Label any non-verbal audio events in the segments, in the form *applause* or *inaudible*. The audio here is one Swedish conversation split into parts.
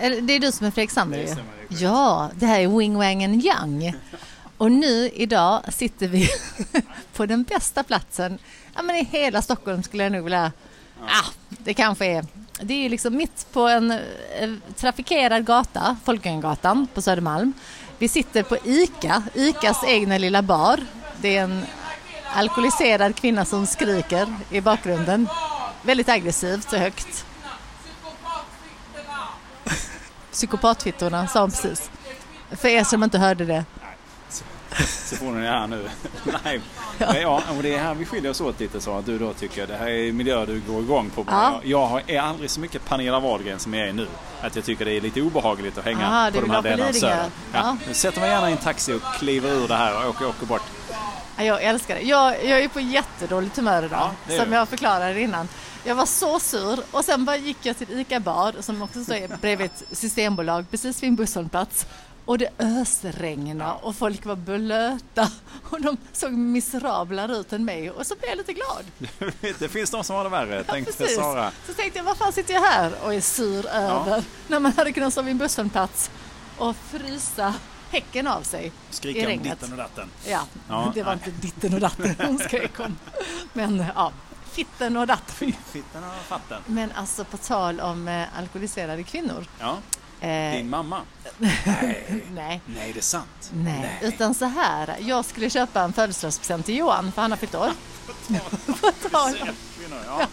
det är du som är Fredrik Det ju. Ja, det här är Wing Wang and Young. Och nu idag sitter vi *laughs* på den bästa platsen ja, men i hela Stockholm skulle jag nog vilja... Ja, det kanske är... Det är liksom mitt på en eh, trafikerad gata, Folkungagatan på Södermalm. Vi sitter på ICA, ICAs egna lilla bar. Det är en alkoholiserad kvinna som skriker i bakgrunden. Väldigt aggressivt och högt. Psykopatfittorna sa hon precis. För er som inte hörde det. Situationen är här nu. *laughs* Nej. Ja. Ja. och det är här vi skiljer oss åt lite så att du då tycker det här är miljöer du går igång på. Ja. Jag, jag är aldrig så mycket Pernilla Wahlgren som jag är nu. Att jag tycker det är lite obehagligt att hänga Aha, på de här delarna. Söder. Ja. Ja. Sätter mig gärna i en taxi och kliver ur det här och åker, åker bort. Ja, Jag älskar det. Jag, jag är på jättedåligt humör idag, det som jag förklarade innan. Jag var så sur och sen bara gick jag till ICA Bar som också står bredvid ett systembolag precis vid en busshållplats. Och det ösregnade och folk var blöta och de såg miserablare ut än mig och så blev jag lite glad. *laughs* det finns de som har det värre, Ja, tänkte precis. Sara. Så tänkte jag, vad fan sitter jag här och är sur över när man hade kunnat stå vid en busshållplats och frysa häcken av sig i Skrika om regnet. ditten och datten. Ja, Ja, det var nej. inte ditten och datten hon skrek om. Men ja, fitten och datten. Fitten och fatten. Men alltså på tal om eh, alkoholiserade kvinnor. Ja, Eh, din mamma. *laughs* nej, Nej, det är sant. nej, utan så här. Jag skulle köpa en födelsedagspresent till Johan för han har fyllt år. *laughs* *laughs* på tal om Kvinnor, ja.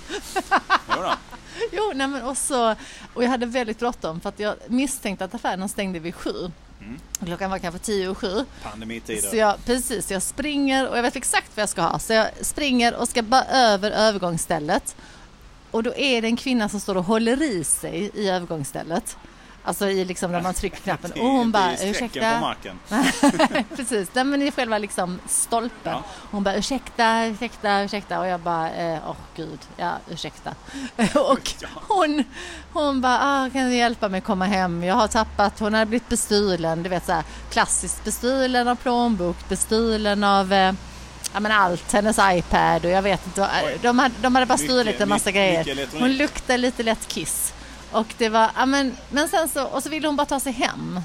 Jo, nej men och, så, och jag hade väldigt bråttom för att jag misstänkte att affären stängde vid sju. Mm. Klockan var kanske tio och sju. Pandemitider. Så jag, precis, jag springer och jag vet exakt vad jag ska ha. Så jag springer och ska bara över övergångsstället. Och då är det en kvinna som står och håller i sig i övergångsstället. Alltså i liksom när man *laughs* trycker knappen. Och hon bara, sträcken på ursäkta. marken. *laughs* Precis, nej, men i själva liksom stolpen. Ja. Hon bara ursäkta, ursäkta, ursäkta och jag bara eh, åh gud, ja ursäkta. *laughs* och hon, hon bara ah, kan du hjälpa mig komma hem? Jag har tappat, hon hade blivit bestulen, du vet så här klassiskt bestulen av plånbok, bestulen av eh, Ja men allt, hennes iPad och jag vet inte, de hade, de hade bara stulit en massa mycket- grejer. mycket. Hon luktade lite lätt kiss. Och det var, ja men, men sen så, och så ville hon bara ta sig hem.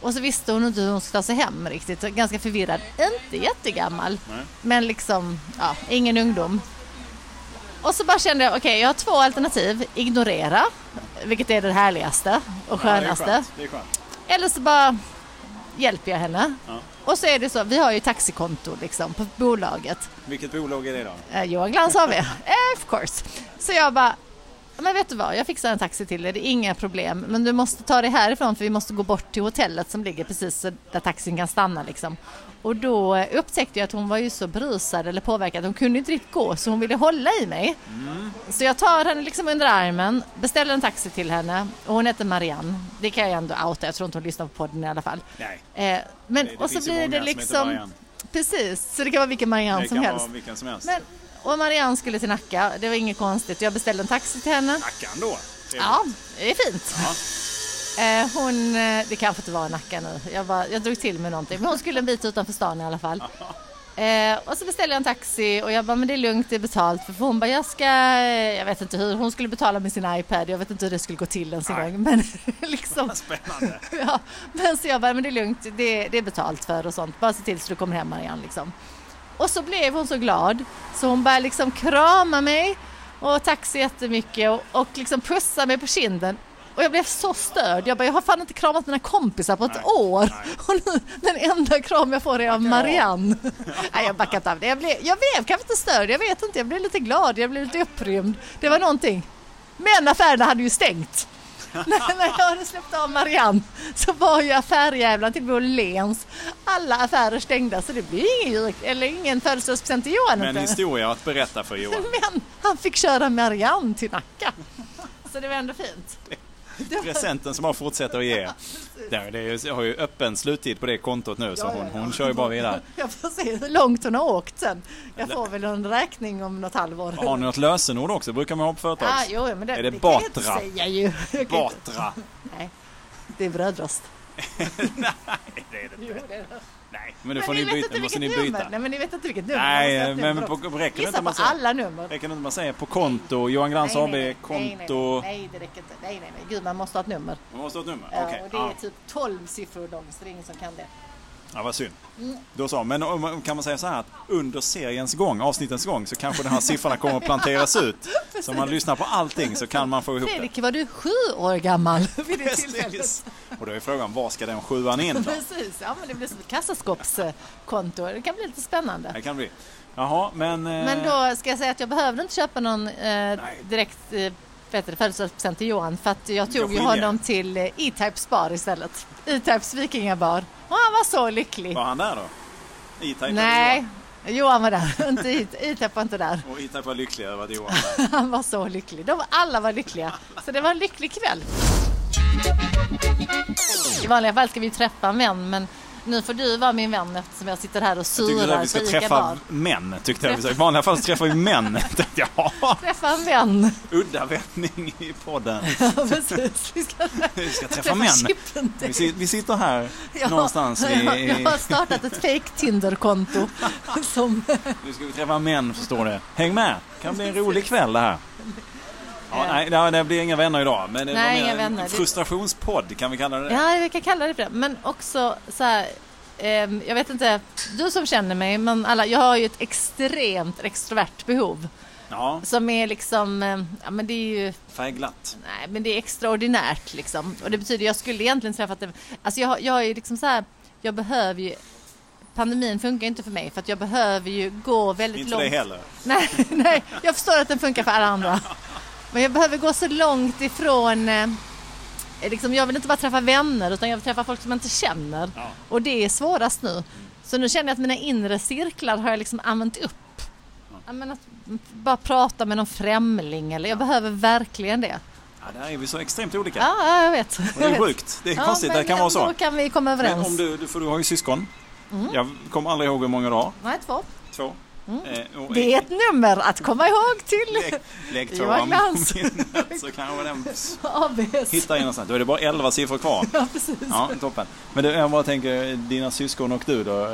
Och så visste hon inte hur hon skulle ta sig hem riktigt. Ganska förvirrad. Inte jättegammal. Nej. Men liksom, ja, ingen ungdom. Och så bara kände jag, okej jag har två alternativ. Ignorera, vilket är det härligaste och Ja, det är skönaste. skönt. Det är skönt. Eller så bara hjälper jag henne. Ja. Och så är det så, vi har ju taxikonto liksom på bolaget. Vilket bolag är det då? Eh, Johan Glans har vi. Eh, of course. Så jag bara, men vet du vad, jag fixar en taxi till dig, det är inga problem. Men du måste ta dig härifrån för vi måste gå bort till hotellet som ligger precis där taxin kan stanna liksom. Och då upptäckte jag att hon var ju så brusad eller påverkad, hon kunde inte riktigt gå så hon ville hålla i mig. Så jag tar henne liksom under armen, beställer en taxi till henne och hon heter Marianne. Det kan jag ändå outa, jag tror inte hon lyssnar på podden i alla fall. Nej. Eh, men, Det- det och så blir det liksom... Precis, så det kan vara vilken Marianne som helst. som helst. Men, och Marianne skulle till Nacka, det var inget konstigt. Jag beställde en taxi till henne. Nackan då? Ja, det är fint. Ja. Eh, hon, eh, det kanske inte var Nacka nu, jag, bara, jag drog till med någonting. Men hon skulle en bit utanför stan i alla fall. Eh, och så beställde jag en taxi och jag bara, men det är lugnt, det är betalt. För hon bara, jag ska, eh, jag vet inte hur, hon skulle betala med sin iPad. Jag vet inte hur det skulle gå till ens en gång. Men *laughs* liksom, Spännande. *laughs* ja, men så jag bara, men det är lugnt, det, det är betalt för och sånt. Bara se till så du kommer hem Marianne liksom. Och så blev hon så glad så hon började liksom krama mig och tack så jättemycket och, och liksom pussa mig på kinden. Och jag blev så störd. Jag bara, jag har fan inte kramat mina kompisar på ett Nej, år. nej. Och nu, den enda kram jag får är av. Marianne. *laughs* nej, jag backat av det. Jag blev, jag blev kanske inte störd, jag vet inte. Jag blev lite glad, jag blev lite upprymd. Det var någonting. Men affärerna hade ju stängt. *laughs* när, när jag hade släppt av Marianne så var ju affärjävlarna till Åhléns alla affärer stängda så det blir ingen, jul- eller ingen födelsedagspresent till Johan Men inte. historia att berätta för Johan. *laughs* Men han fick köra Marianne till Nacka. Så det var ändå fint. *laughs* Presenten som har fortsätter att ge. Det är- det är- jag har ju öppen sluttid på det kontot nu så Ja, ja, hon, ja. hon kör ju bara vidare. *laughs* Jag får se hur långt hon har åkt sen. Jag får väl en räkning om något halvår. Har ni något lösenord också? brukar man ha på företag? Ah, jo, men det, Är det kan jag inte Batra? säga ju. Jag *laughs* inte- Batra. Nej, det är brödrost. Nej, det är det Jo, inte. det är det. Men nu får ni byta. måste ni byta. nummer. Nej, men ni vet inte vilket nummer. Nej, men på- räcker det inte man säger- alla nummer. Räcker inte man säger på konto, Johan Glans AB, konto... Nej, nej, det räcker inte. Nej, nej, nej. Gud, man måste ha ett nummer. Man måste ha ett nummer? Ja, Okej. och det är Ja. typ 12 siffror så det är ingen som kan det. ja, vad synd. Mm. Då så. Men kan man säga så här att under seriens gång, avsnittens gång, så kanske de här siffrorna kommer att planteras ut. *laughs* Så om man lyssnar på allting så kan man få ihop det. Fredrik, var du sju år gammal vid det tillfället? Och då är frågan, var ska den sjuan in då? Precis, ja men det blir som ett kassaskåpskonto. Det kan bli lite spännande. Det kan bli. Jaha, men... eh, Men då ska jag säga att jag behövde inte köpa någon eh, direkt eh, födelsedagspresent till Johan för att jag tog ju honom till eh, E-Types bar istället. E-Types vikingabar. Och han var så lycklig. Var han där då? E-Type Nej, Johan var där. *laughs* Inte E- E-Type var inte där. Och E-Type var lycklig över att Johan *laughs* var. Han var så lycklig. De alla var lyckliga. Så det var en lycklig kväll. I vanliga fall ska vi träffa en vän men nu får du vara min vän eftersom jag sitter här och Jag surar att vi ska på träffa bar. män, tyckte jag. I vanliga fall så träffar vi män. *laughs* Jag, Ja, Träffa en vän. udda vändning i podden. *laughs* Ja, precis. Vi ska, Vi ska träffa män. Vi, vi sitter här Ja, någonstans jag, i... jag har startat ett fake Tinder-konto. *laughs* Som, Nu ska vi träffa män, förstår du. Häng med! kan bli en rolig kväll det här. Ja, nej, det- det blir inga vänner idag. Men det Nej, inga en vänner. Frustrationspodd, kan vi kalla det ja, vi kan kalla det för det. Men också så här, ehm, jag vet inte, du som känner mig, men alla, jag har ju ett extremt extrovert behov. Ja, Som är liksom, eh, ja men det är ju, färgglatt. nej men det är extraordinärt liksom. Och det betyder, jag skulle egentligen träffat det, alltså jag, jag är ju liksom så här, jag behöver ju, pandemin funkar inte för mig för att jag behöver ju gå väldigt Inte långt. det heller. *laughs* Nej, nej, jag förstår att den funkar för alla andra. *laughs* Men jag behöver gå så långt ifrån eh, liksom, jag vill inte bara träffa vänner utan jag vill träffa folk som jag inte känner. Ja. Och det är svårast nu. Så nu känner jag att mina inre cirklar har jag liksom använt upp. Ja. Men att bara prata med någon främling eller jag behöver verkligen det. Ja, där är vi så extremt olika. Ja, ja jag vet. Och det är sjukt. Det är Ja, konstigt, men det kan vara så. Då kan vi komma Men överens. om du, för du har ju syskon. Jag kommer aldrig ihåg hur många du har. Nej, två. Två. Mm. Det är ett nummer att komma ihåg till Lägg, två Johan Glans. minnet *laughs* så kanske den *laughs* ABS. hittar in någonstans. Då är det bara 11 siffror kvar. *laughs* Ja, precis. Ja, toppen. Men du, jag bara tänker, dina syskon och du då, eh,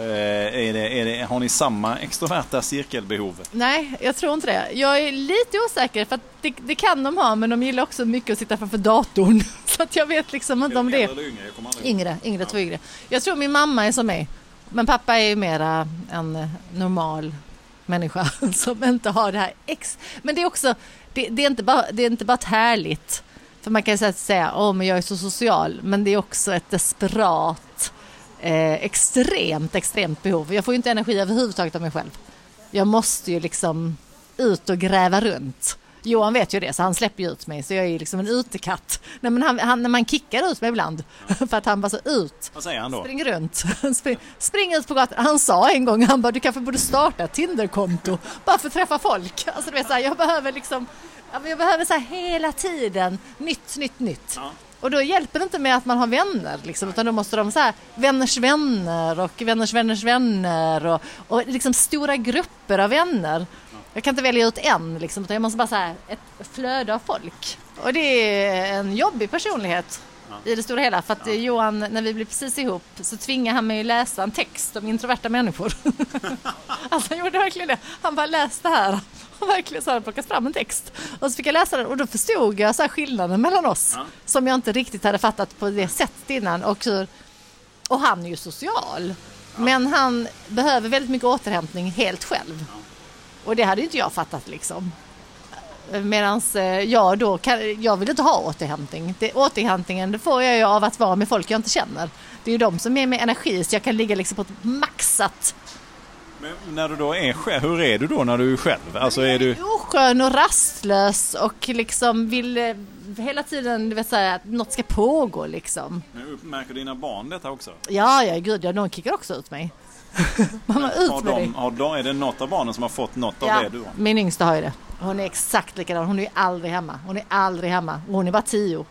är det, är det, har ni samma extroverta cirkelbehov? Nej, jag tror inte det. Jag är lite osäker för att det, det kan de ha men de gillar också mycket att sitta framför datorn. Så att jag vet liksom inte om det är Eller yngre? Jag kommer aldrig ihåg. yngre, två yngre. Jag tror min mamma är som mig. Men pappa är ju mera en normal människa *laughs* som inte har det här ex... Men det är också, det, det, är, inte bara, det är inte bara ett härligt. För man kan ju säga, åh men jag är så social. Men det är också ett desperat, eh, extremt, extremt behov. Jag får ju inte energi överhuvudtaget av mig själv. Jag måste ju liksom ut och gräva runt. Johan vet ju det, så han släpper ju ut mig. Så jag är liksom en utekatt. Nej, men han, han, när man kickar ut mig ibland, *laughs* för att han bara så ut, Vad säger han då? spring runt, *laughs* spring, spring ut på gatan. Han sa en gång, han bara, du kanske borde starta ett Tinderkonto, bara för att träffa folk. *laughs* Alltså du vet, så här, jag behöver liksom, jag behöver så här hela tiden, nytt, nytt, nytt. Ja. Och då hjälper det inte med att man har vänner, liksom, utan då måste de så här, vänners vänner och vänners vänners vänner och, och liksom stora grupper av vänner. Jag kan inte välja ut en, liksom, utan jag måste bara här, ett flöde av folk. Och det är en jobbig personlighet i det stora hela. För att eh, Johan, när vi blev precis ihop, så tvingade han mig att läsa en text om introverta människor. *laughs* alltså han gjorde verkligen det. Han bara läste här. Och verkligen så hade plockat fram en text. Och så fick jag läsa den och då förstod jag så här skillnaden mellan oss. Ja. Som jag inte riktigt hade fattat på det sättet innan. Och, hur, och han är ju social. Men han behöver väldigt mycket återhämtning helt själv. Och det hade inte jag fattat liksom. Medan jag då, kan, jag vill inte ha återhämtning. Det, återhämtningen det får jag ju av att vara med folk jag inte känner. Det är ju de som ger mig energi så jag kan ligga liksom på ett maxat Men när du då är själv, hur är du då när du är själv? Alltså är du... oskön och rastlös och liksom vill eh, hela tiden du vet, säga att något ska pågå liksom. Märker dina barn detta också? Ja, ja gud, ja, de kickar också ut mig. Mamma, Har ut med dig. de, har de, är det något av barnen som har fått något av Ja, det du har? min yngsta har ju det. Hon är exakt likadan. Hon är aldrig hemma. Hon är aldrig hemma. Och Hon är bara tio.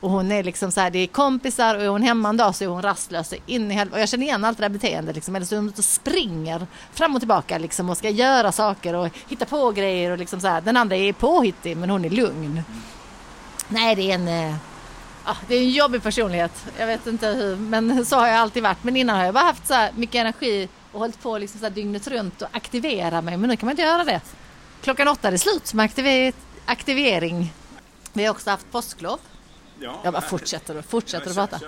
Och hon är liksom så här, det är kompisar och är hon hemma en dag så är hon rastlös in i helvete. Och jag känner igen allt det där beteendet liksom. Eller så är hon ute och springer fram och tillbaka liksom och ska göra saker och hitta på grejer och liksom så här. Den andra är påhittig men hon är lugn. Nej, det är en... Ja, det är en jobbig personlighet. Jag vet inte hur, men *laughs* så har jag alltid varit. Men innan har jag bara haft så mycket energi och hållit på liksom så här dygnet runt och aktivera mig. Men nu kan man inte göra det. Klockan åtta är det slut med aktiver aktivering. Vi har också haft påsklov. Jag bara fortsätter och fortsätter att prata.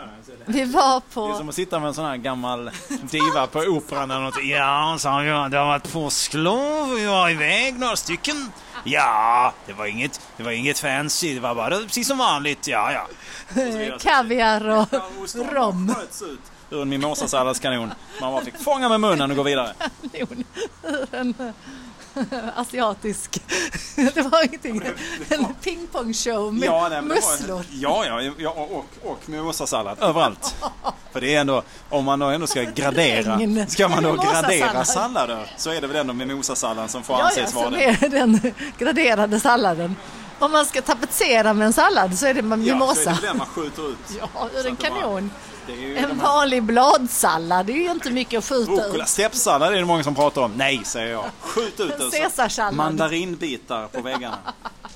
Vi var på... Det är som att sitta med en sån här gammal diva på operan eller något. Ja, sa jag, det har varit påsklov vi var iväg några stycken. Ja, det var inget, det var inget fancy, det var bara precis som vanligt. Ja, ja. *laughs* Kaviar och rom. Ur en mimosasalladskanon. Man bara fick fånga med munnen och gå vidare. *laughs* en *laughs* asiatisk. *laughs* Det var ingenting. En pingpongshow med ja, nej, musslor. Ja, ja, ja och, och mimosasallad överallt. För det är ändå, om man då ändå ska gradera, ska man då gradera sallader så är det väl ändå mimosasalladen som får anses vara det. Ja, den graderade salladen. Om man ska tapetsera med en sallad så är det mimosa. Ja, så är det den man skjuter ut. Ja, ur en kanon. En vanlig bladsallad, det är ju inte mycket att skjuta Rucola. ut. Steppsallad är det många som pratar om. Nej, säger jag. Skjut ut det. Mandarinbitar på väggarna.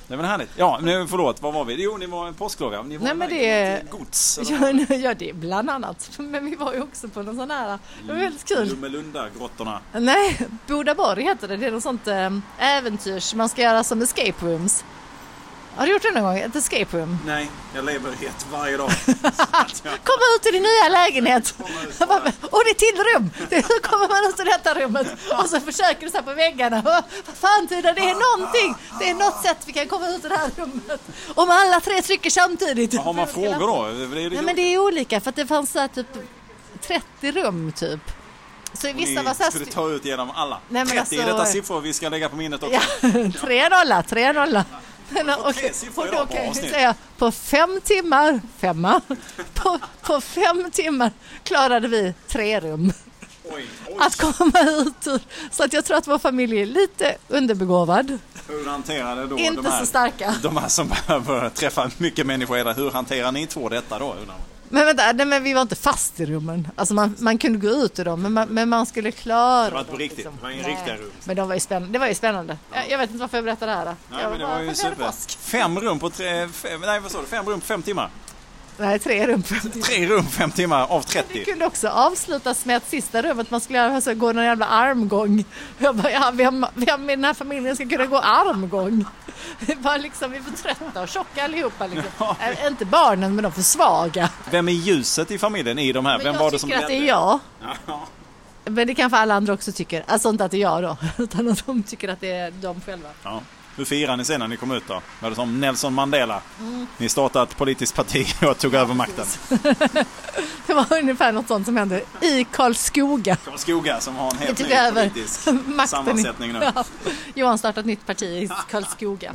Det är väl härligt. Ja, nu, förlåt, vad var vi? Jo, ni var en påsklov, ja. Ni var Nej, men det är... gods. *laughs* Ja, ja, det är bland annat. Men vi var ju också på någon sån här... Det var väldigt kul. Lummelunda-grottorna. Nej, Bodaborg heter det. Det är något sånt äh, äventyrs man ska göra som escape rooms. Har du gjort det någon gång? Ett escape room? Nej, jag lever i ett varje dag. *laughs* Kom ut i din nya lägenhet! *laughs* Och det är till rum! *laughs* Hur kommer man ut i detta rummet? Och så försöker du så på väggarna. Vad fan Tina, det är någonting! Det är något sätt vi kan komma ut i det här rummet. Om alla tre trycker samtidigt. Har man frågor då? Nej men det är olika för att det fanns så här typ 30 rum typ. Så vissa var så här... skulle ta ut genom alla? Nej, 30 alltså... är detta siffror vi ska lägga på minnet också? Ja, 3 nolla, 3 nolla. Men, och, och då kan jag säga, på fem timmar, femma, på, på fem timmar klarade vi tre rum. Oj, oj. Att komma ut ur. Så att jag tror att vår familj är lite underbegåvad. Hur hanterade då Inte de här, så starka. de här som behöver träffa mycket människor? Hur hanterar ni två detta då? Men vänta, nej, men vi var inte fast i rummen. Alltså man, man kunde gå ut ur dem, men man, men man skulle klara Det var inte på riktigt, liksom. det var inga riktiga rum. Men de var ju spännande. det var ju spännande. Jag, jag vet inte varför jag berättar det här. Nej, jag men det var ju super. Fem rum på tre, fem, nej vad sa du, fem rum på fem timmar? Nej, tre rum på fem timmar. Tre rum fem timmar av 30. Det kunde också avslutas med att sista rummet man skulle alltså, gå någon jävla armgång. Jag bara, ja, vem, vem i den här familjen ska kunna gå armgång? Det var liksom, vi är för trötta och tjocka allihopa. Liksom. Ja. Äh, inte barnen, men de för svaga. Vem är ljuset i familjen i de här? Men vem var det som Jag tycker att det är jag. Ja. Men det kanske alla andra också tycker. Alltså inte att det är jag då, *laughs* utan att de tycker att det är de själva. Ja. Hur firade ni sen när ni kom ut då? Var det som Nelson Mandela? Mm. Ni startade ett politiskt parti *laughs* och tog över makten. *laughs* det var ungefär något sånt som hände i Karlskoga. Karlskoga som har en helt ny politisk makten. sammansättning nu. *laughs* Ja. Johan startade ett nytt parti i Karlskoga.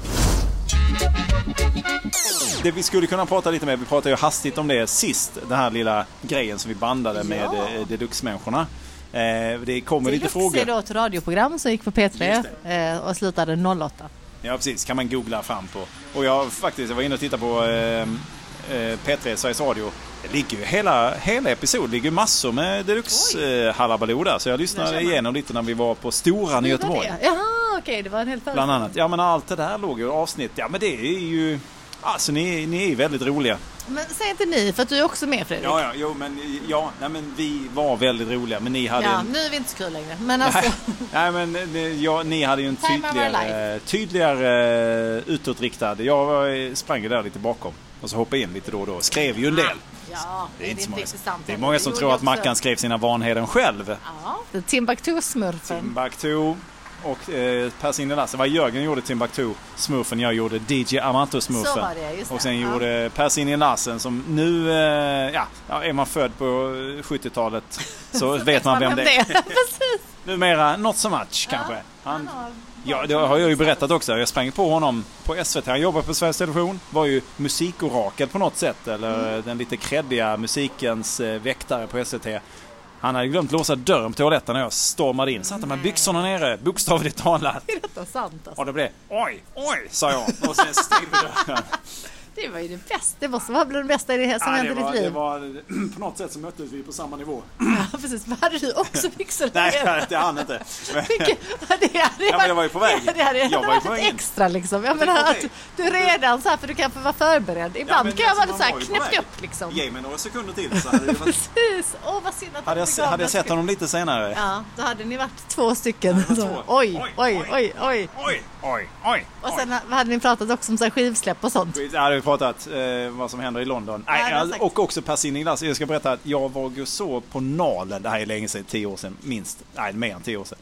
Det vi skulle kunna prata lite med, vi pratade ju hastigt om det sist, den här lilla grejen som vi bandade ja. med eh, Deluxe-människorna. Eh, det kommer lite frågor. Deluxe är då ett radioprogram som gick på P3 eh, och slutade 08. Ja precis, kan man googla fram på. Och jag faktiskt, jag var inne och tittade på eh, eh P3 Sveriges Radio. Det ligger ju hela, hela episod ligger massor med deluxe eh, där. Så jag lyssnade igenom lite när vi var på Storan i Göteborg. Jaha, okej, det var en helt Bland annat. Ja men allt det där låg ju avsnitt. Ja men det är ju Alltså ni, ni är väldigt roliga. Men säg inte ni, för att du är också med Fredrik. Ja, ja, jo, men, ja nej, men vi var väldigt roliga, men ni hade... Ja, en... nu är vi inte så kul längre. Men alltså... nej, men ja, ni hade ju en tydligare, tydligare uh, utåtriktad. Jag sprang ju där lite bakom och så hoppade in lite då och då. Skrev ju en del. Ja, det är, inte, inte så många, det är många som tror att Mackan skrev sina Vanheden själv. Ja, Timbuktu-smurfen. Timbuktu och eh, Per Sindelasse. Vad Jörgen gjorde Timbuktu smurfen, jag gjorde DJ Amato smurfen. Så var det, just det. Och sen ja. gjorde Per Sindelassen som nu, eh, ja, är man född på 70-talet *laughs* så vet man vem det är. *laughs* Precis. Numera not so much kanske. Han, Ja, det har jag ju berättat också. Jag sprang på honom på SVT. Han jobbade på Sveriges Television. Var ju musikorakel på något sätt. Eller mm. den lite kreddiga musikens eh, väktare på SVT. Han hade glömt låsa dörren på toaletten när jag stormade in. Satt med byxorna nere, bokstavligt talat. Är detta sant alltså? Och det blev oj, oj, sa jag. Och sen stängde dörren. Det var ju det bästa. Det måste vara bland det bästa i det som ja, hände i ditt liv. Det var, *clears throat* på något sätt så möttes vi på samma nivå. *clears throat* Ja, precis. Hade du också byxor? Nej, det hann inte. *laughs* Vilket, det hade, ja, men jag var ju på väg. Det hade, jag var ju på väg extra liksom. Jag menar att du redan så här, för du kan få vara förberedd. Ibland ja, kan jag vara så här knäppt upp liksom. Ge mig några sekunder till så hade det varit... Precis. Åh, vad synd att hade jag, hade jag sett honom lite senare. Ja, då hade ni varit två stycken. Två. Oj, oj, oj, oj. Oj, oj, oj. Och sen hade ni pratat också om så här skivsläpp och sånt. Ja, pratat eh, vad som händer i London. Nej, ja, och också Per Sinniglass. Jag ska berätta att jag var och så på Nalen, det här är länge sedan, tio år sedan minst. Nej, mer än tio år sedan.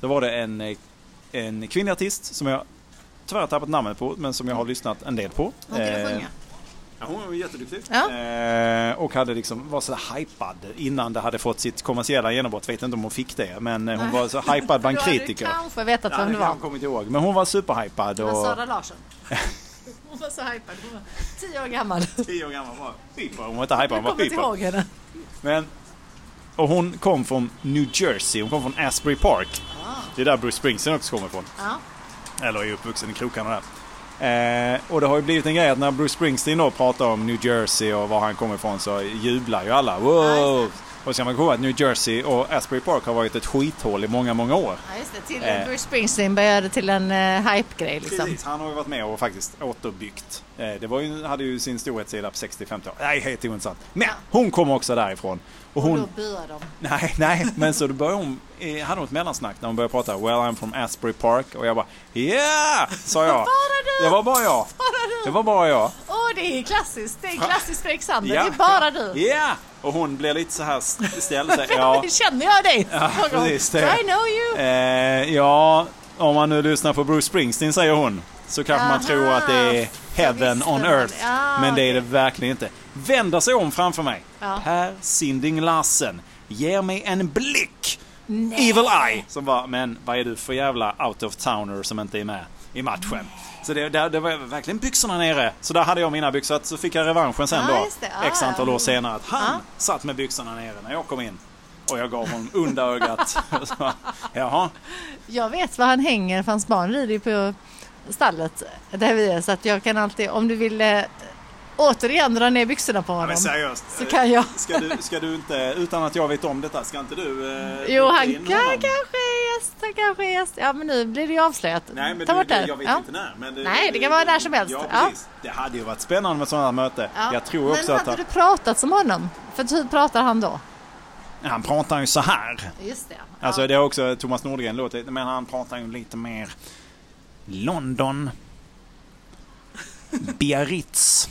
Då var det en, eh, en kvinnlig artist som jag tyvärr tappat namnet på, men som jag har lyssnat en del på. Hon kunde eh, sjunga. Ja, hon var jätteduktig. Ja. Eh, och hade liksom, var så hypad innan det hade fått sitt kommersiella genombrott. Vet inte om hon fick det. Men eh, hon Nej. var så hypad bland *laughs* kritiker. Du kanske vetat vem det var. Jag kommit ihåg. Men hon var superhypad. Det var Sara Larsson. *laughs* hon var så hypad. Hon var tio år gammal. tio år gammal var Hon var inte hypad, hon var pipa. ihåg henne. Men, och hon kom från New Jersey. Hon kom från Asbury Park. Ah. Det är där Bruce Springsteen också kommer ifrån. Ah. Eller är uppvuxen i krokarna där. Eh, och det har ju blivit en grej att när Bruce Springsteen då pratar om New Jersey och var han kommer ifrån så jublar ju alla. Wow! Och ska man komma att New Jersey och Asbury Park har varit ett skithål i många, många år. Ja, just det. Till eh, Bruce Springsteen började till en uh, hype-grej liksom. Precis, han har ju varit med och faktiskt återbyggt. Eh, det var ju, hade ju sin storhetssida på 60-50 år. Nej, helt ointressant. Men hon kommer också därifrån. Och, hon, och då buar de. Nej, nej, men så då började hon, eh, hade hon ett mellansnack när hon började prata Well I'm from Asbury Park och jag bara Yeah! Sa jag. bara du! Det var bara jag. Bara du. Det var bara jag. Åh, oh, det är klassiskt. Det är klassiskt Fredrik ja. Det är bara du. Ja! Yeah. Och hon blir lite så här ställd. *laughs* ja. Känner jag dig? Ja, precis. Det. I know you. Eh, ja, om man nu lyssnar på Bruce Springsteen säger hon. Så kanske Aha. man tror att det är heaven on earth. Ja, men det är det verkligen inte. Vänder sig om framför mig. Ja. Per Sinding Larsen ger mig en blick. Nej. Evil Eye. Som var, men vad är du för jävla out of towner som inte är med i matchen? Så det, det, det, var verkligen byxorna nere. Så där hade jag mina byxor. Så fick jag revanschen sen då. Ah, X antal år senare. Att han satt med byxorna nere när jag kom in. Och jag gav honom onda ögat. *laughs* Jaha. Jag vet var han hänger för hans barn rider på stallet där vi är. Så att jag kan alltid, om du vill eh, återigen dra ner byxorna på honom. Ja, seriöst. Så kan jag. Ska du, ska du inte, utan att jag vet om detta, ska inte du eh, Jo, han kan, kanske är gäst. Han kanske är gäst. Ja, men nu blir det ju avslöjat. Nej, men Ta bort det. Jag vet ja. inte när. Men det, Nej, det kan vara när som helst. Ja, precis. Ja. Det hade ju varit spännande med sådana möte. Ja. Jag tror också men att... Men hade du pratat som honom? För hur pratar han då? Han pratar ju så här. Just det. Ja. Alltså det är också Thomas Nordgren låter, men han pratar ju lite mer London. *laughs* Biarritz.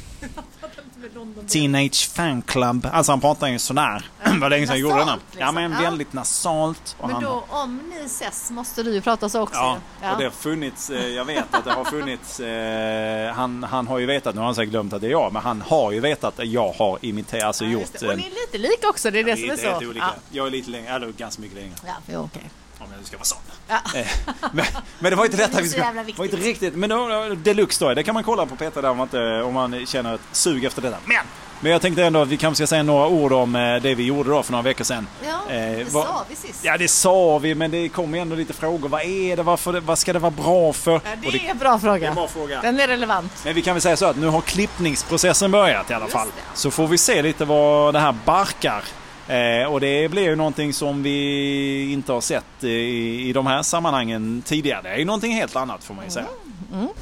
Teenage Fan Club. Alltså han pratar ju sådär. *clears throat* Det var länge sedan jag gjorde den. Liksom. Ja men väldigt nasalt. men han... då om ni ses måste du ju prata så också. Ja, ja. och det har funnits, eh, jag vet att det har funnits, eh, han, han har ju vetat, nu har han säkert glömt att det är jag, men han har ju vetat att jag har imiterat, alltså ja, gjort. Och ni är lite lika också, det är det som är så. Olika. Ja. Jag är lite längre, eller ganska mycket längre. Ja, okej. Okay. Om jag nu ska vara sån. Ja. Eh, men, men, det var inte detta vi skulle... Det var inte riktigt. Men då, deluxe då, det kan man kolla på Peter där om man, inte, om man känner ett sug efter detta. Men! Men jag tänkte ändå att vi kanske ska säga några ord om eh, det vi gjorde då för några veckor sedan. Ja, eh, det var, sa vi sist. Ja, det sa vi, men det kom ändå lite frågor. Vad är det? Varför, vad ska det vara bra för? Ja, det, är en bra fråga. En bra fråga. Den är relevant. Men vi kan väl säga så att nu har klippningsprocessen börjat i alla fall. Så får vi se lite vad det här barkar. Eh, och det blir ju någonting som vi inte har sett i, i de här sammanhangen tidigare. Det är ju någonting helt annat får man ju säga. Mm. Mm.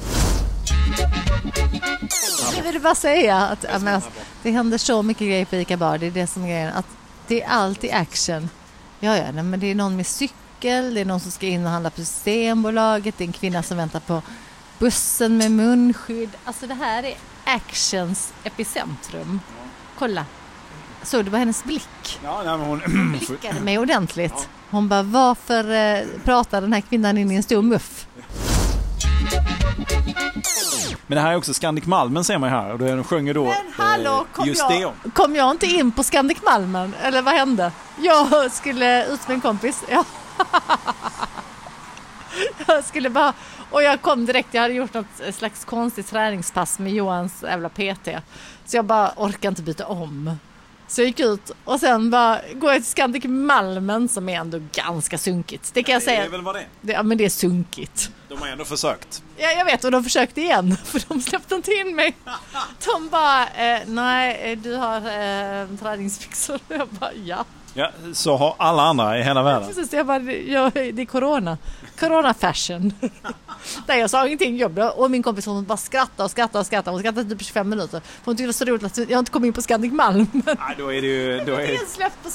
Jag vill bara säga att men, det händer så mycket grejer på ICA Bar. Det är det som är grejen. Att det är alltid action. Ja, ja, nej, men det är någon med cykel, det är någon som ska in och handla på Systembolaget, det är en kvinna som väntar på bussen med munskydd. Alltså det här är actions epicentrum. Kolla, Såg du bara hennes blick? Ja, nej, hon... hon *clears throat* blickade mig ordentligt. Hon bara, varför eh, pratar den här kvinnan in i en stor muff? Men det här är också Scandic Malmen ser man här och då sjöng ju då Men hallå, kom, just jag, det. kom jag inte in på Scandic Malmen? Eller vad hände? Jag skulle ut med en kompis. *laughs* Ja. Jag skulle bara, och jag kom direkt, jag hade gjort något slags konstigt träningspass med Johans jävla PT. Så jag bara orkar inte byta om. Så jag gick ut och sen bara går jag till Scandic Malmen som är ändå ganska sunkigt. Det kan jag säga. Det är väl vad det är? Det, ja men det är sunkigt. De har ändå försökt. Ja, jag vet och de försökte igen *laughs* för de släppte inte in mig. De bara, eh, nej du har eh, träningsbyxor. *laughs* Jag bara, ja. Ja, så har alla andra i hela världen. Precis, jag bara, jag, det är corona. Corona fashion. *laughs* Nej, jag sa ingenting. Jag, och min kompis hon bara skrattade och skrattade och skrattade. Hon skrattade typ 25 minuter. Hon tyckte det var så roligt att jag inte kom in på Scandic Malm. *laughs* Nej, då är det ju... Då är...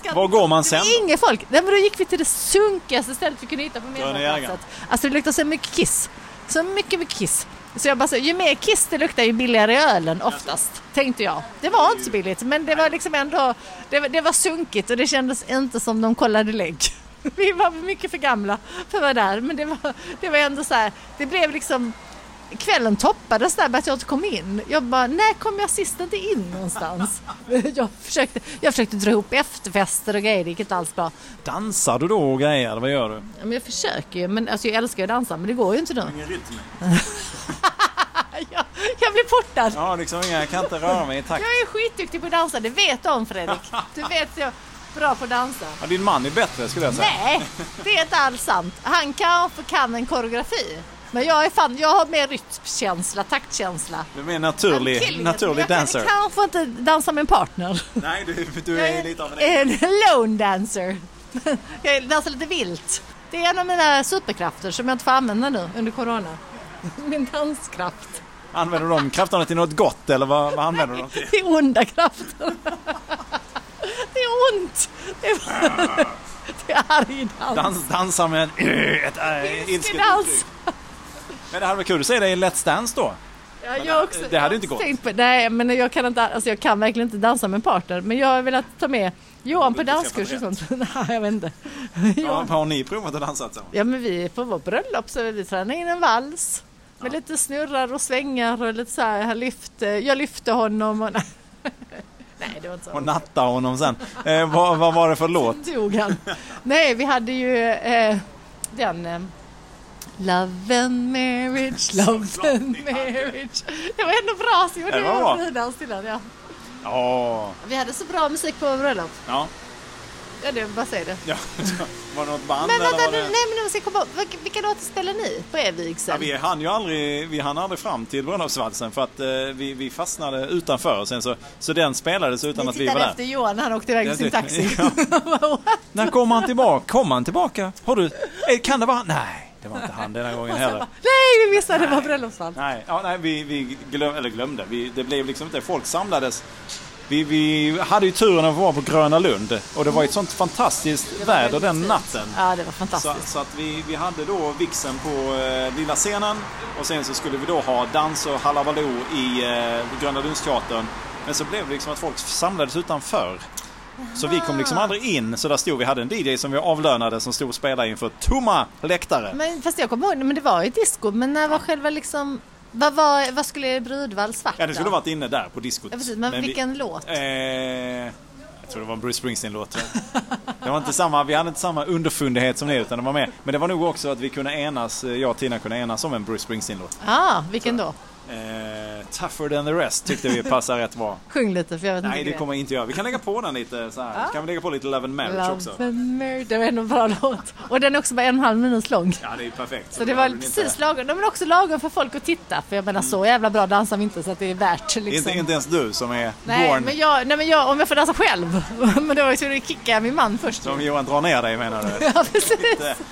Det Var går man sen? Det inget folk. Nej, men då gick vi till det sunkigaste stället vi kunde hitta på Medborgarplatsen. Alltså det luktade så mycket kiss. Så mycket, mycket kiss. Så jag bara så, ju mer kiss det luktar ju billigare ölen oftast, tänkte jag. Det var inte så billigt men det var liksom ändå, det det var sunkigt och det kändes inte som de kollade lägg. *laughs* Vi var mycket för gamla för att vara där men det var, det var ändå så här, det blev liksom kvällen toppades där med att jag inte kom in. Jag bara, när kom jag sist inte in någonstans? *laughs* Jag försökte, jag försökte dra ihop efterfester och grejer, det gick inte alls bra. Dansar du då och grejer, vad gör du? Ja, men jag försöker ju, men alltså jag älskar ju att dansa, men det går ju inte nu. Ingen rytm? *laughs* *laughs* jag, jag blir portad. Ja, liksom jag kan inte röra mig i takt. Jag är skitduktig på att dansa, det vet du om Fredrik. Du vet jag bra på att dansa. Ja, din man är bättre skulle jag säga. Nej, det är inte alls sant. Han kanske kan en koreografi. Men jag är fan, jag har mer rytmkänsla, taktkänsla. Du är mer naturlig, naturlig jag dancer. Jag kanske inte dansa med en partner. Nej, du, du är, är lite av en... En lone dancer. Jag dansar lite vilt. Det är en av mina superkrafter som jag inte får använda nu under corona. *laughs* Min danskraft. Använder du de krafterna till något gott eller vad, vad använder du dem till? *laughs* Det är onda krafter. *laughs* Det är ont. Det är, det är arg dans. dans. Dansa med en, *clears throat* ett äh, ilsket uttryck. Men det hade varit kul att se dig i Let's Dance då. Ja, jag också, det hade inte gått. På, nej, men jag kan, inte, alltså jag kan verkligen inte dansa med en partner. Men jag har velat ta med Johan på danskurs och sånt. nej, jag vet inte. Ja, har ni provat att dansa tillsammans? Ja, men vi på vårt bröllop så vi tränade in en vals. Ja. lite snurrar och svängar och lite så här, jag lyfte, jag lyfte honom och *laughs* Nej, det var inte så. Och natta honom sen. Eh, vad, vad, var det för *laughs* låt? Sen dog han. Nej, vi hade ju eh, den eh, Love and marriage, love *laughs* and marriage. Det var ändå bra, så gjorde fridans till den. Ja. Oh. Vi hade så bra musik på vår bröllop. Ja. Ja, det bara säg det. *laughs* Ja, var det något band men, vänta, eller var det... Nej, men nu ska komma vilka, vilka låtar spelar ni på er vigsel? Ja, vi hann ju aldrig, vi hann aldrig fram till bröllopsvalsen för att eh, vi, vi fastnade utanför. Sen så, så den spelades utan att vi var där. Efter Johan han åkte iväg med sin taxi. *laughs* Ja. *laughs* När kommer han tillbaka? Kommer han tillbaka? Har du, eh, kan det vara Nej. Det var inte han denna gången heller. Bara, nej, vi missade, det var bröllopsvals. Nej, ja, nej vi, vi glöm, eller glömde. Vi, det blev liksom inte, folk samlades. Vi, vi hade ju turen att vara på Gröna Lund och det var ett sånt fantastiskt väder den natten. Ja, det var fantastiskt. Så, så att vi, vi hade då vixen på eh, lilla scenen och sen så skulle vi då ha dans och halabaloo i eh, Gröna Lundsteatern. Men så blev det liksom att folk samlades utanför. Så vi kom liksom aldrig in, så där stod vi, hade en DJ som vi avlönade som stod och spelade inför tomma läktare. Men fast jag kommer ihåg, men det var ju disco, men när var själva liksom vad, var, vad skulle brudvals varit Ja, det skulle varit inne där på diskot. Ja, precis, men, men vilken vi, låt? Eh, jag tror det var en Bruce Springsteen-låt. det var inte samma, vi hade inte samma underfundighet som ni utan det var med. Men det var nog också att vi kunde enas, jag och Tina kunde enas om en Bruce Springsteen-låt. Ah, vilken då? Eh, tougher than the rest tyckte vi passar rätt bra. *laughs* Sjung lite för jag vet Nej, inte det kommer jag inte göra. Vi kan lägga på den lite så här. Ah. kan vi lägga på lite Love and Marriage Love också. And marriage. Det var en bra låt. Och den är också bara en och en halv minut lång. Ja, det är perfekt. Så, så det var precis inte... lagom. Men också lagom för folk att titta. För jag menar mm. så jävla bra dansar vi inte så att det är värt liksom. Inte, inte ens du som är nej, born. Men jag, nej men jag, om jag får dansa själv. *laughs* men då var jag kicka min man först. Som Johan drar ner dig menar du? *laughs* ja, precis.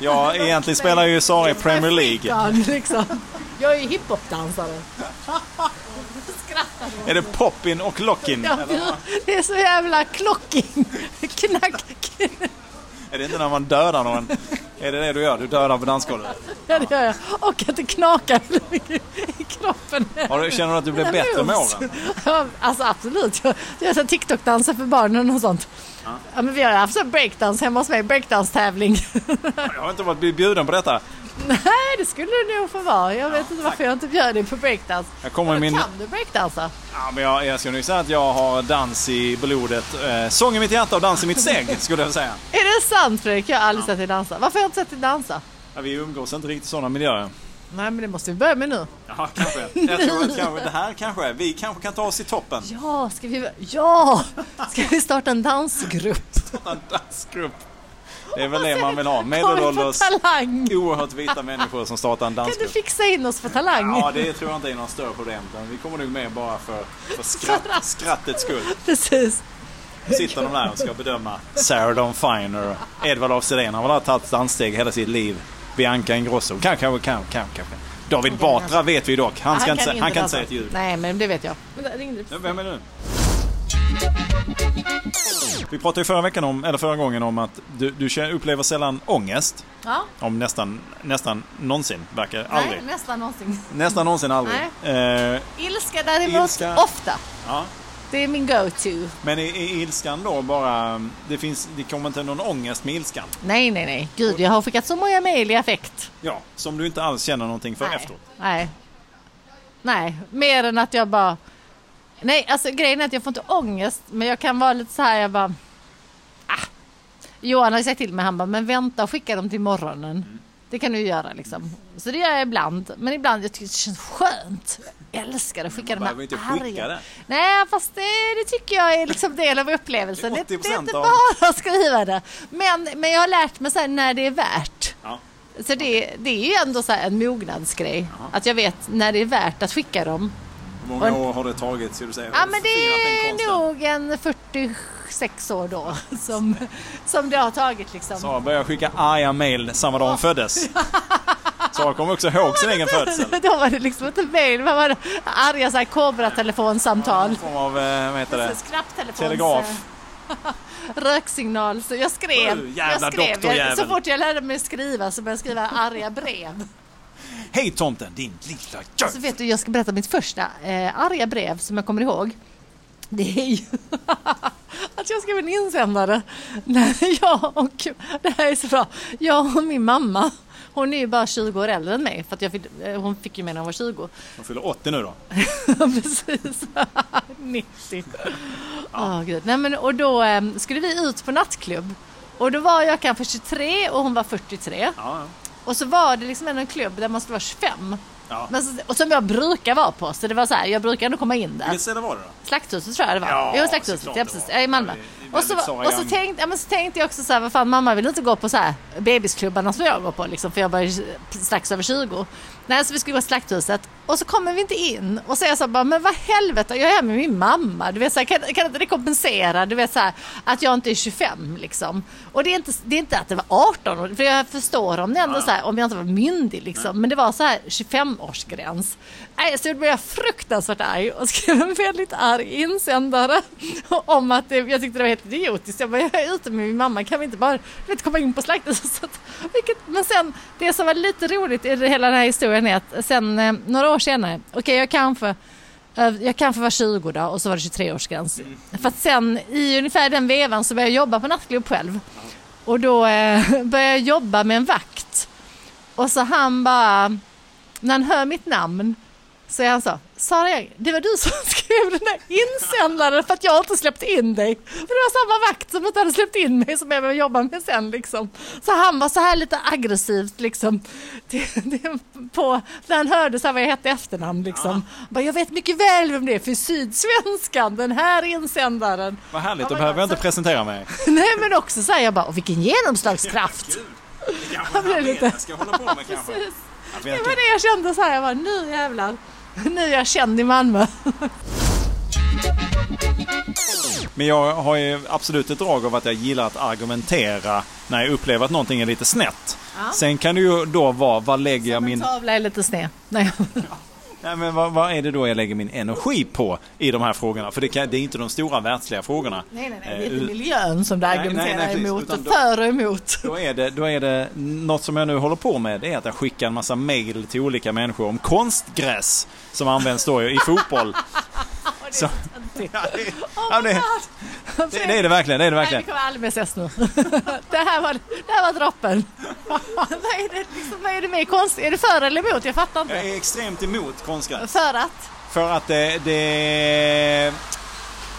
Ja, egentligen spelar ju Sara i Premier League. Liksom. Jag är hiphopdansare. Är det poppin och lockin? Ja, det är så jävla klocking. Knack. Är det inte när man dödar någon? Är det det du gör? Du dödar på dansgolvet? Ja, det gör jag. Och att det knakar i kroppen. Har du, känner du att du blir bättre med åren? Ja, alltså absolut. Jag, jag TikTok-dansar för barnen och sånt. Ja. ja. men vi har haft breakdance hemma hos mig, breakdance-tävling. Jag har inte varit bjuden på detta. *laughs* Nej, det skulle du nog få vara. Jag vet inte varför jag inte bjöd dig på breakdance. Jag kommer min... Kan du breakdansa? Ja, men jag, jag ska nog säga att jag har dans i blodet. Eh, sång i mitt hjärta och dans i mitt steg, *laughs* skulle jag säga. Är det sant Fredrik? Jag har aldrig ja. sett dig dansa. Varför har jag inte sett dig dansa? Ja, vi umgås inte riktigt i sådana miljöer. Nej, men det måste vi börja med nu. Ja, kanske. Jag tror att kanske, det här kanske, vi kanske kan ta oss i toppen. Ja, ska vi, ja! Ska vi starta en dansgrupp? Starta en dansgrupp. Det är väl det man vill ha. Medelålders, oerhört vita människor som startar en dansgrupp. Kan du fixa in oss för talang? Ja, det tror jag inte är någon större problem. Vi kommer nog med bara för, för skratt, skrattets skull. Precis. Sitter de där och ska bedöma Sarah Dawn Finer och Edvard af Sillén. Har väl tagit danssteg hela sitt liv. Bianca Ingrosso. Kanske, kanske, kanske. kanske. David Batra vet vi dock. Han, ska han inte, kan, han kan inte säga ett ljud. Nej, men det vet jag. Vem är du? Vi pratade ju förra veckan om, eller förra gången om att du, du upplever sällan ångest. Ja. Om nästan, nästan någonsin, verkar Nej, aldrig. nästan någonsin. Nästan någonsin aldrig. Eh, ilska däremot, ilska. ofta. Ja. Det är min go-to. Men är, är ilskan då bara... Det, finns, det kommer inte någon ångest med ilskan? Nej, nej, nej. Gud, jag har skickat så många mejl i affekt. Ja, som du inte alls känner någonting för nej. efteråt? Nej. Nej, mer än att jag bara... Nej, alltså grejen är att jag får inte ångest, men jag kan vara lite så här, jag bara... Ah. Johan har sagt till mig, han bara, men vänta och skicka dem till morgonen. Mm. Det kan du göra liksom. Så det gör jag ibland. Men ibland jag tycker det känns skönt. Jag älskar att skicka de här inte skicka det. Nej, fast det, det, tycker jag är liksom del av upplevelsen. Det, det, det är inte bara att skriva det. Men, men jag har lärt mig så här, när det är värt. Ja. Så det, det är ju ändå så en mognadsgrej. Ja. Att jag vet när det är värt att skicka dem. Hur många år har det tagit? Ska du säga? Ja, men det är nog en 46 år då *laughs* som, som det har tagit. Liksom. Sara började skicka arga mail samma dag hon föddes. *laughs* Sara kommer också ihåg sin egen födsel. Då var det liksom inte mail, vad var? Arga så här kobra-telefonsamtal. Ja, form av, eh, vad heter det? Telegraf. *laughs* Röksignal. Så jag skrev. Jävla jag skrev jag, så fort jag lärde mig skriva så började jag skriva arga brev. Hej tomten, din lilla jävel! Så vet du, jag ska berätta mitt första eh, arga brev som jag kommer ihåg. Det är ju *laughs* att jag skrev en insändare när *laughs* jag och, det här är så bra, jag och min mamma hon är ju bara 20 år äldre än mig för att jag fick, eh, hon fick ju mig när hon var 20. Hon fyller 80 nu då? *laughs* Precis, 90. Ja. Oh, Gud. Nej, men, och då eh, skulle vi ut på nattklubb och då var jag kanske 23 och hon var 43. Ja, ja. Och så var det liksom en klubb där man skulle vara 25. Ja. Men, och som jag brukar vara på. Så det var så här, jag brukar ändå komma in där. Vilket ställe var det då? Slakthuset tror jag det var. Ja, jo, Slakthuset. Ja, precis. I Malmö. Och så, och så, tänkte, ja, men så tänkte jag också så här, vad fan mamma vill inte gå på så här bebisklubbarna som jag går på liksom, för jag var strax över 20. Nej, så vi skulle gå till Slakthuset och så kommer vi inte in och så är jag så bara, men vad helvete, jag är här med min mamma. Du vet, så här, kan, kan inte det kompensera? Du vet så här, att jag inte är 25 liksom. Och det är inte, det är inte att det var 18 år, för jag förstår om det ändå ja. så här, om jag inte var myndig liksom. Men det var så här 25-årsgräns. Nej, så då blev jag fruktansvärt arg och *laughs* skrev en väldigt arg insändare om att det, jag tyckte det var helt idiotiskt. Jag bara, jag är ute med min mamma, kan vi inte bara vet, komma in på slakthuset? *laughs* Men sen, det som var lite roligt i hela den här historien är att sen eh, några år senare, okej okay, jag kanske jag kanske var 20 då och så var det 23-årsgräns. Mm. För att sen i ungefär den vevan så började jag jobba på nattklubb själv. Och då eh, *laughs* började jag jobba med en vakt. Och så han bara, när han hör mitt namn så är han så, Sara det var du som *laughs* skrev den där insändaren för att jag inte släppte in dig. För det var samma vakt som inte hade släppt in mig som jag behöver jobba med sen liksom. Så han var så här lite aggressivt liksom. *laughs* På, när han hörde så här vad jag hette efternamn liksom. Ja. Bara, jag vet mycket väl vem det är för Sydsvenskan, den här insändaren. Vad härligt, då behöver jag inte presentera mig. *laughs* Nej men också så här, jag bara, vilken genomslagskraft. Ja, det kanske han lite... ska hålla på med kanske. Det var det jag kände så här, jag bara, nu jävlar. *laughs* Nu är jag känd i Malmö. Men jag har ju absolut ett drag av att jag gillar att argumentera när jag upplever att någonting är lite snett. Ja. Sen kan det ju då vara, vad lägger jag min... Som tavla är lite sned. Nej. *laughs* Nej, men vad, vad, är det då jag lägger min energi på i de här frågorna? För det, kan, det är inte de stora världsliga frågorna. Nej, nej, nej. Det är inte miljön som du argumenterar nej, nej, nej, emot. För och emot. Då är, det, då är det något som jag nu håller på med. Det är att jag skickar en massa mail till olika människor om konstgräs som används då i fotboll. Så, *laughs* ja, det, ja, det, *laughs* det, det, är det verkligen. Det är det verkligen. Nej, vi kommer aldrig mer ses nu. *laughs* det, här var, det här var droppen. vad, är det, liksom, vad är det med konst? Är det för eller emot? Jag fattar inte. Jag är extremt emot konstgräs. För att? För att det, det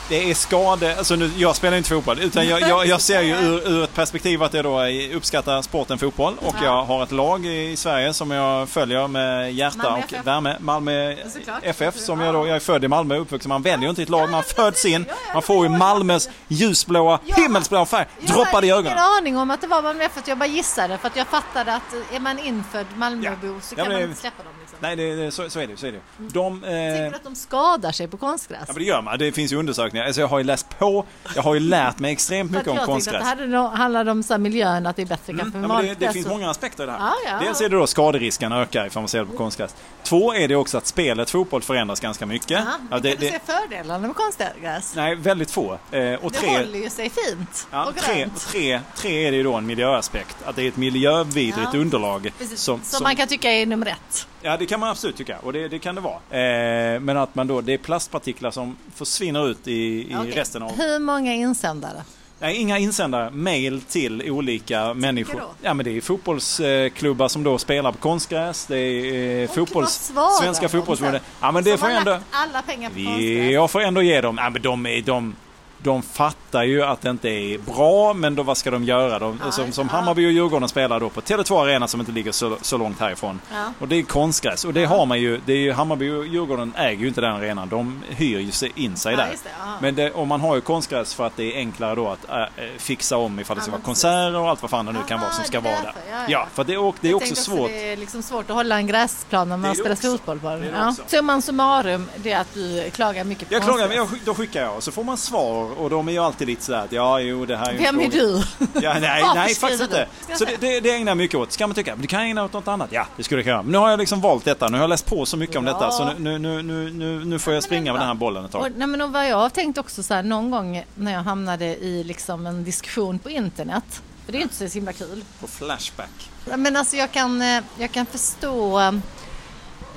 det är skade, alltså nu, jag spelar inte fotboll utan jag, jag, jag ser ju ur, ur, ett perspektiv att jag då uppskattar sporten fotboll och ja. jag har ett lag i Sverige som jag följer med hjärta Malmö och FF. värme. Malmö FF som jag då, jag är född i Malmö uppvuxen. Man väljer inte ett lag, man föds in. Man får ju Malmös ljusblåa, himmelsblåa färg droppade i ögonen. Jag hade ingen aning om att det var Malmö FF, jag bara gissade för att jag fattade att är man infödd Malmöbo så kan man inte släppa dem. Nej, det, det, så, så, är det. Så är det. De, eh... Tycker du att de skadar sig på konstgräs? Ja, men det gör man. Det finns ju undersökningar. Alltså, jag har ju läst på. Jag har ju lärt mig extremt mycket om konstgräs. Jag att det handlade om så miljön, att det är bättre mm. kanske ja, det, det finns många aspekter i det här. Ah, ja. Dels är det då skaderisken ökar ifall man ser det på konstgräs. Två är det också att spelet fotboll förändras ganska mycket. Aha, ja, det, kan du se fördelarna med konstgräs? Nej, väldigt få. Eh, och tre, det håller ju sig fint ja, och tre, tre, tre är det ju då en miljöaspekt. Att det är ett miljövidrigt underlag. Som, som, som, man kan tycka är nummer ett. Ja, det kan man absolut tycka och det, det kan det vara. Eh, men att man då, det är plastpartiklar som försvinner ut i, i okay. resten av... Hur många insändare? Nej, inga insändare. Mail till olika människor. Ja, men det är fotbollsklubbar som då spelar på konstgräs. Det är eh, fotbolls... Svenska fotbollsförbundet. Ja, men det får ändå... alla pengar på konstgräs? Jag får ändå ge dem... Ja, men de, är, de, de fattar ju att det inte är bra, men då vad ska de göra? De, ja, som, som ja. Hammarby och Djurgården spelar då på Tele2 Arena som inte ligger så, så långt härifrån. Ja. Och det är konstgräs. Och det har man ju, det är ju, Hammarby och Djurgården äger ju inte den arenan. De hyr ju sig in sig där. Det, men det, och man har ju konstgräs för att det är enklare då att äh, fixa om ifall det ska vara konserter och allt vad fan det nu kan vara som ska vara där. Ja, för det, och, det är också svårt. Det är liksom svårt att hålla en gräsplan när man spelar fotboll på den. Summan summarum, det är att du klagar mycket på jag konstgräs. klagar, jag, Då skickar jag och så får man svar och de är ju alltid lite sådär att ja, jo, det här är Vem är du? Ja, nej, *laughs* nej faktiskt inte. Så det, det, det ägnar jag mycket åt. Ska man tycka, du kan ägna åt något annat? Ja, det skulle jag kunna. Men nu har jag liksom valt detta. Nu har jag läst på så mycket om detta så nu, nu, nu, nu, nu får jag springa med den här bollen ett tag. Och, nej, men och vad jag har tänkt också så här, någon gång när jag hamnade i liksom en diskussion på internet. För det är ju inte så himla kul. På Flashback. Men alltså jag kan, eh, jag kan förstå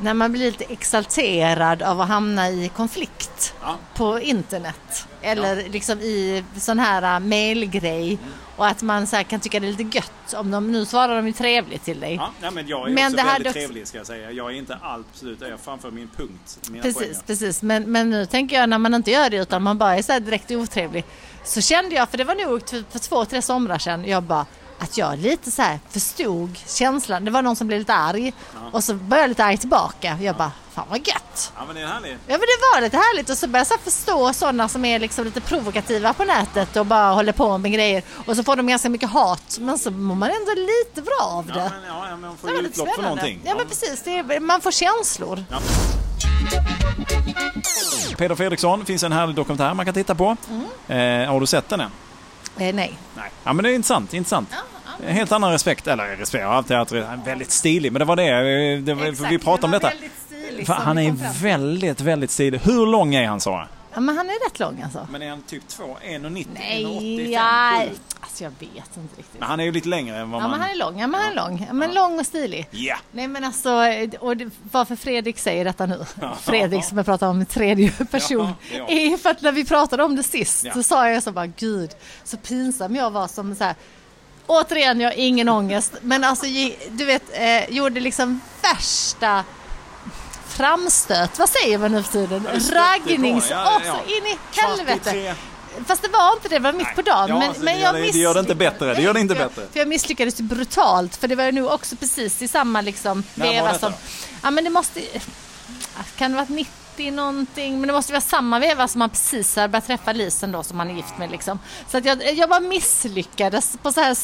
när man blir lite exalterad av att hamna i konflikt ja. på internet. Eller ja. liksom i sån här uh, mailgrej. Mm. Och att man så kan tycka det är lite gött. Om de, nu svarar de ju trevligt till dig. Ja, nej, men jag är men också väldigt också... trevlig ska jag säga. Jag är inte absolut, jag är framför min punkt. Precis, poänger. precis. Men, men nu tänker jag när man inte gör det utan man bara är så direkt otrevlig. Så kände jag, för det var nog för två, tre somrar sedan, jag bara att jag lite så här förstod känslan. Det var någon som blev lite arg ja. och så började jag lite arg tillbaka. Jag bara, fan vad gött. Ja men det är härligt. Ja men det var lite härligt och så började jag förstå sådana som är liksom lite provokativa på nätet och bara håller på med grejer. Och så får de ganska mycket hat men så mår man ändå lite bra av det. Ja men, ja, men man får ju utlopp för någonting. Ja, ja men precis, är, man får känslor. Ja. Peder Fredriksson, finns en härlig dokumentär man kan titta på. Mm. Eh, har du sett den än? Eh, nej. nej. Ja men det är intressant, intressant. Ja, ja. En helt annan respekt, eller respekt, jag har alltid haft väldigt stilig, men det var det, det var, vi pratade om detta. Stilig, han är väldigt, väldigt stilig. Hur lång är han sa Ja, men han är rätt lång alltså. Men är han typ 2, 1,90? Nej, ja, alltså jag vet inte riktigt. Men han är ju lite längre än vad ja, man... Men han är lång. Ja, men han är lång. Ja, men lång och stilig. Ja. Yeah. Nej, men alltså, och varför Fredrik säger detta nu, Fredrik som jag pratar om i tredje person, är för att när vi pratade om det sist så sa jag så bara, gud, så pinsam jag var som så här, återigen, jag har ingen ångest, men alltså, du vet, eh, gjorde liksom värsta framstöt, vad säger man nu för tiden? Raggningsoffs, ja, ja, ja. in i helvete. Fast det var inte det, det var mitt på dagen. Ja, men, men jag det, det gör det inte bättre. Det gör det inte bättre. För jag misslyckades brutalt. För det var ju nog också precis i samma liksom veva som... Ja men det måste... Kan det varit 90 någonting? Men det måste vara samma veva som man precis har börjat träffa Lisen då som man är gift med liksom. Så att jag, jag bara misslyckades på så här...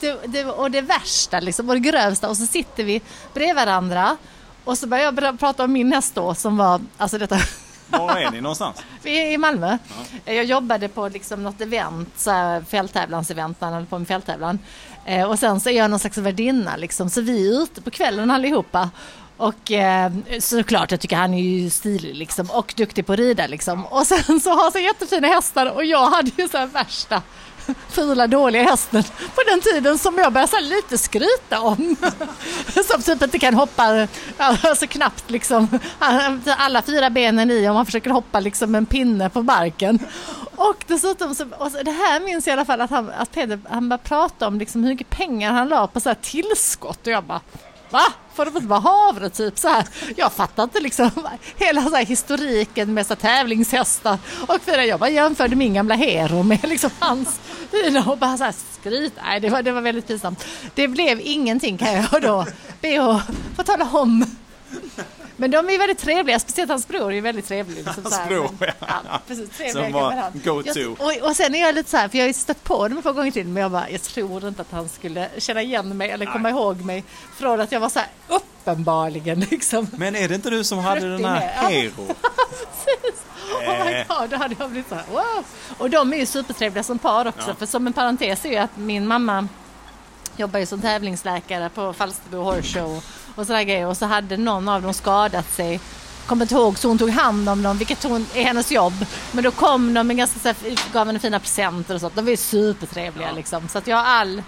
Det, det, och det värsta liksom, och det grövsta. Och så sitter vi bredvid varandra. Och så började jag prata om min häst då som var, alltså detta var är ni någonstans? Vi är i Malmö. Ja. Jag jobbade på liksom något event, så här fälttävlansevent när höll på med fälttävlan. Eh, och sen så är jag någon slags värdinna liksom, så vi är ute på kvällen allihopa. Och eh, såklart, jag tycker han är ju stilig liksom och duktig på att rida liksom. Och sen så har han så jättefina hästar och jag hade ju så här värsta fula dåliga hästen på den tiden som jag började lite skryta om. *laughs* Som typ inte kan hoppa, alltså knappt liksom, alla fyra benen i om man försöker hoppa liksom en pinne på marken. Och dessutom, så, och det här minns jag i alla fall att, han, att Peder han började prata om liksom hur mycket pengar han la på så här tillskott och jag bara Va? Får de inte vara havre? Typ så här. Jag fattar inte liksom *laughs* hela så här historiken med så tävlingshästar och för Jag bara jämförde min gamla Hero med liksom hans fina och bara så här skryt. Nej, det var, det var väldigt pinsamt. Det blev ingenting kan jag då be att få tala om. *laughs* Men de är väldigt trevliga, speciellt hans bror är väldigt trevlig. Liksom, hans bror, ja. ja precis, Som var go-to. Och, och sen är jag lite så här, för jag har ju stött på dem ett par gånger till, men jag bara, jag tror inte att han skulle känna igen mig eller komma Nej. ihåg mig från att jag var så här uppenbarligen liksom. Men är det inte du som hade den här Hero? *laughs* precis. Oh my god, då hade jag blivit så här, wow. Och de är ju supertrevliga som par också, ja. för som en parentes är ju att min mamma jobbar ju som tävlingsläkare på Falsterbo Horse Show och sådär grejer. Och så hade någon av dem skadat sig. Kommer inte ihåg, så hon tog hand om dem, vilket hon, är hennes jobb. Men då kom de med ganska, så här, gav henne fina presenter och sånt. De var ju supertrevliga ja. liksom. Så att jag har all...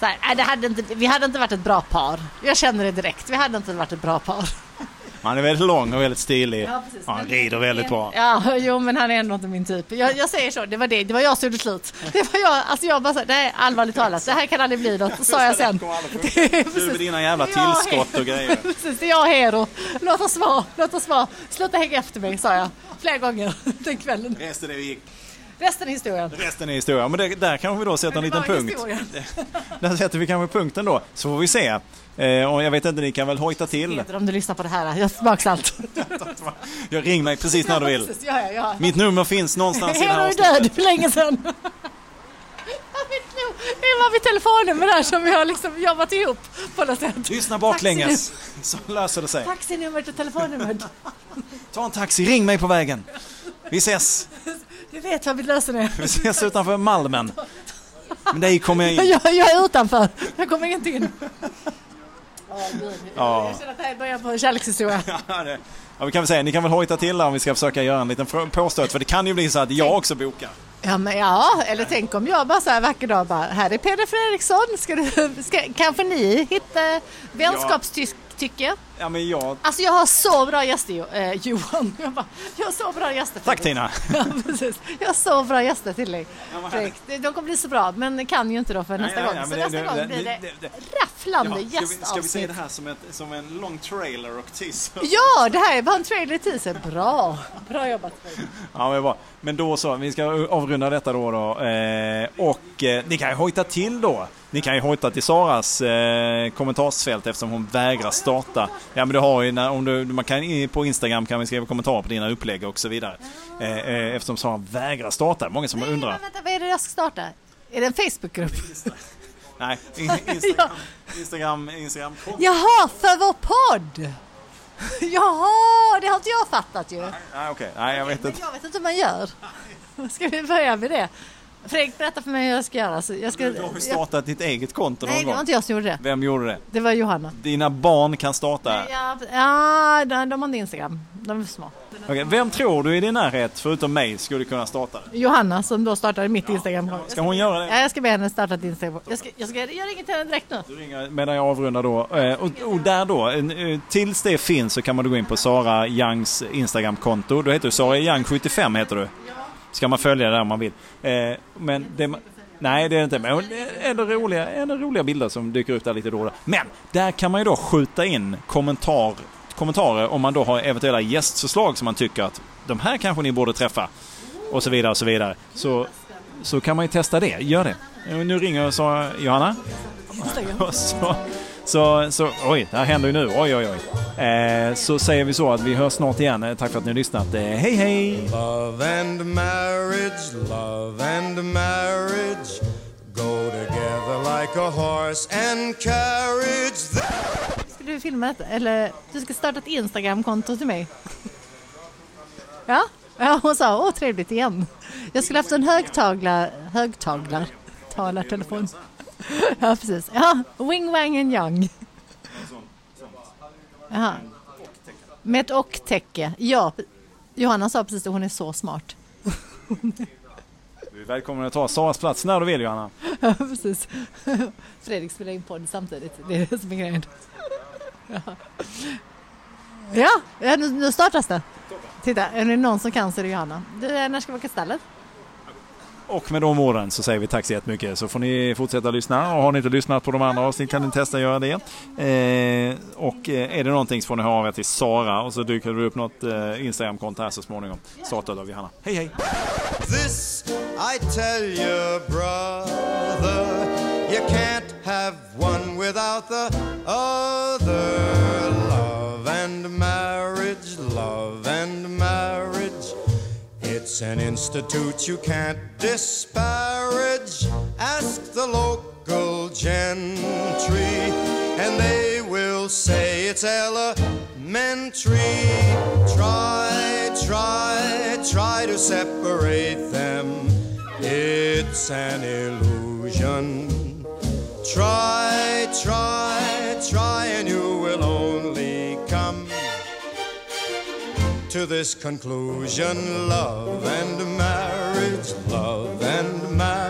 Så här, det hade inte, vi hade inte varit ett bra par. Jag känner det direkt. Vi hade inte varit ett bra par. *laughs* Han är väldigt lång och väldigt stilig. Ja, precis. han rider väldigt bra. Ja, jo men han är ändå inte min typ. Jag, jag säger så, det var det. Det var jag som gjorde slut. Det var jag, alltså jag bara så, nej allvarligt talat, det här kan aldrig bli något, sa jag sen. *laughs* Du med dina jävla tillskott och grejer. *laughs* Precis, det är jag Hero. Låt oss vara, låt oss vara. Sluta hänga efter mig, sa jag. Flera gånger den kvällen. Resten är gick. Resten är historia. Resten är historia. Men det, där kanske vi då sätter en liten punkt. *laughs* Där sätter vi kanske punkten då. Så får vi se. Eh, och jag vet inte, ni kan väl hojta till. Jag om du lyssnar på det här. Jag smaksalt. *laughs* jag ring mig precis när du vill. Ja, ja, ja. Mitt nummer finns någonstans i det här avsnittet. är död för länge sedan. Det var mitt telefonnummer där som vi har liksom jobbat ihop på något sätt. Lyssna baklänges så löser det sig. Taxinumret och telefonnumret. Ta en taxi, ring mig på vägen. Vi ses. Du vet vad vi löser det. *laughs* Vi ses utanför Malmen. Men dig kommer jag in. Jag, jag är utanför. Jag kommer inte in. Ja. Jag känner att det här börjar på en kärlekshistoria. *laughs* Ja, vi kan väl säga, ni kan väl hojta till där om vi ska försöka göra en liten påstöt för det kan ju bli så att jag också bokar. Ja, men ja, eller tänk om jag bara så här vacker dag bara, här är Peder Fredriksson, ska du, ska, kanske ni hitta vänskapstysk tycker. Ja, men jag... Alltså jag har så bra gäster eh, Johan. Jag, bara, jag har så bra gäster. Tack Tina. *laughs* ja, precis. Jag har så bra gäster till dig. Ja, de kommer bli så bra, men kan ju inte då för nästa ja, ja, gång. Så nästa det, gång blir det, det, det rafflande ja, gästavsnitt. Ska vi se det här som, ett, som en lång trailer och teaser? Ja, det här är bara en trailer och teaser. Bra. Bra jobbat. *laughs* Ja, men bra. Men då så, vi ska avrunda detta då. då. Eh, och eh, ni kan ju hojta till då. Ni kan ju hojta till Saras eh, kommentarsfält eftersom hon vägrar starta. Ja men du har ju, när, om du, man kan, på Instagram kan vi skriva kommentarer på dina upplägg och så vidare. Eh, eh, eftersom Sara vägrar starta. Många som Nej, undrar. Men vänta, vad är det jag ska starta? Är det en Facebookgrupp? *laughs* Nej, Instagram. Instagram, Instagram. Jaha, för vår podd! *laughs* Jaha, det har inte jag fattat ju. Nej, okej. Okay. Nej, jag vet inte. Jag vet inte hur man gör. Ska vi börja med det? Fredrik, berätta för mig hur jag ska göra. Så jag ska, du har ju startat jag... ditt eget konto någon Nej, det var inte jag som gjorde det. Vem gjorde det? Det var Johanna. Dina barn kan starta? Ja, ja de, har inte Instagram. De är små. Okay, vem tror du i din närhet, förutom mig, skulle kunna starta? Johanna som då startade mitt ja. Instagram. Ska hon göra det? Ja, jag ska be henne starta ett Instagram. Jag, ska, jag, ska, jag ringer till henne direkt nu. Du ringer medan jag avrundar då. Eh, och, och, där då, eh, tills det finns så kan man gå in på Sara Youngs Instagramkonto. Då heter du Sara Young 75 heter du ska man följa det där man vill. Eh, men det, nej, det är det inte. Men ändå roliga, ändå roliga bilder som dyker upp där lite då och då. Men där kan man ju då skjuta in kommentar, kommentarer om man då har eventuella gästförslag som man tycker att de här kanske ni borde träffa. Och så vidare och så vidare. Så, så kan man ju testa det. Gör det. Nu ringer så Johanna. *laughs* Och så, så, oj, det här händer ju nu. Oj, oj, oj. Eh, så säger vi så att vi hörs snart igen. Eh, tack för att ni har lyssnat. Eh, hej, hej! Love and marriage, love and marriage Go together like a horse and carriage Ska du filma detta? Eller du ska starta ett Instagramkonto till mig? Ja? Ja, hon sa åh trevligt igen. Jag skulle haft en högtaglar, högtaglar, talartelefon. *laughs* ja, precis. Ja, Wing Wang and Young. Jaha. Med ett och-täcke. Ja, Johanna sa precis att hon är så smart. Du är välkommen att ta Saras plats när du vill Johanna. Ja, precis. Fredrik spelar in podd samtidigt. Det är det som är grejen. Ja, ja nu, nu startas det. Titta, är det någon som kan så är det Johanna. Du, när ska vi åka stallet? Och med de orden så säger vi tack så jättemycket. Så får ni fortsätta lyssna och har ni inte lyssnat på de andra avsnitten kan ni testa att göra det. Eh, och eh, är det någonting så får ni höra av er till Sara och så dyker det upp något eh, Instagramkonto här så småningom. Startat av Johanna. Hej hej! This I tell you brother You can't have one without the other It's an institute you can't disparage. Ask the local gentry, and they will say it's elementary. Try, try, try to separate them. It's an illusion. Try, try, try, and you to this conclusion love and marriage, love and marriage.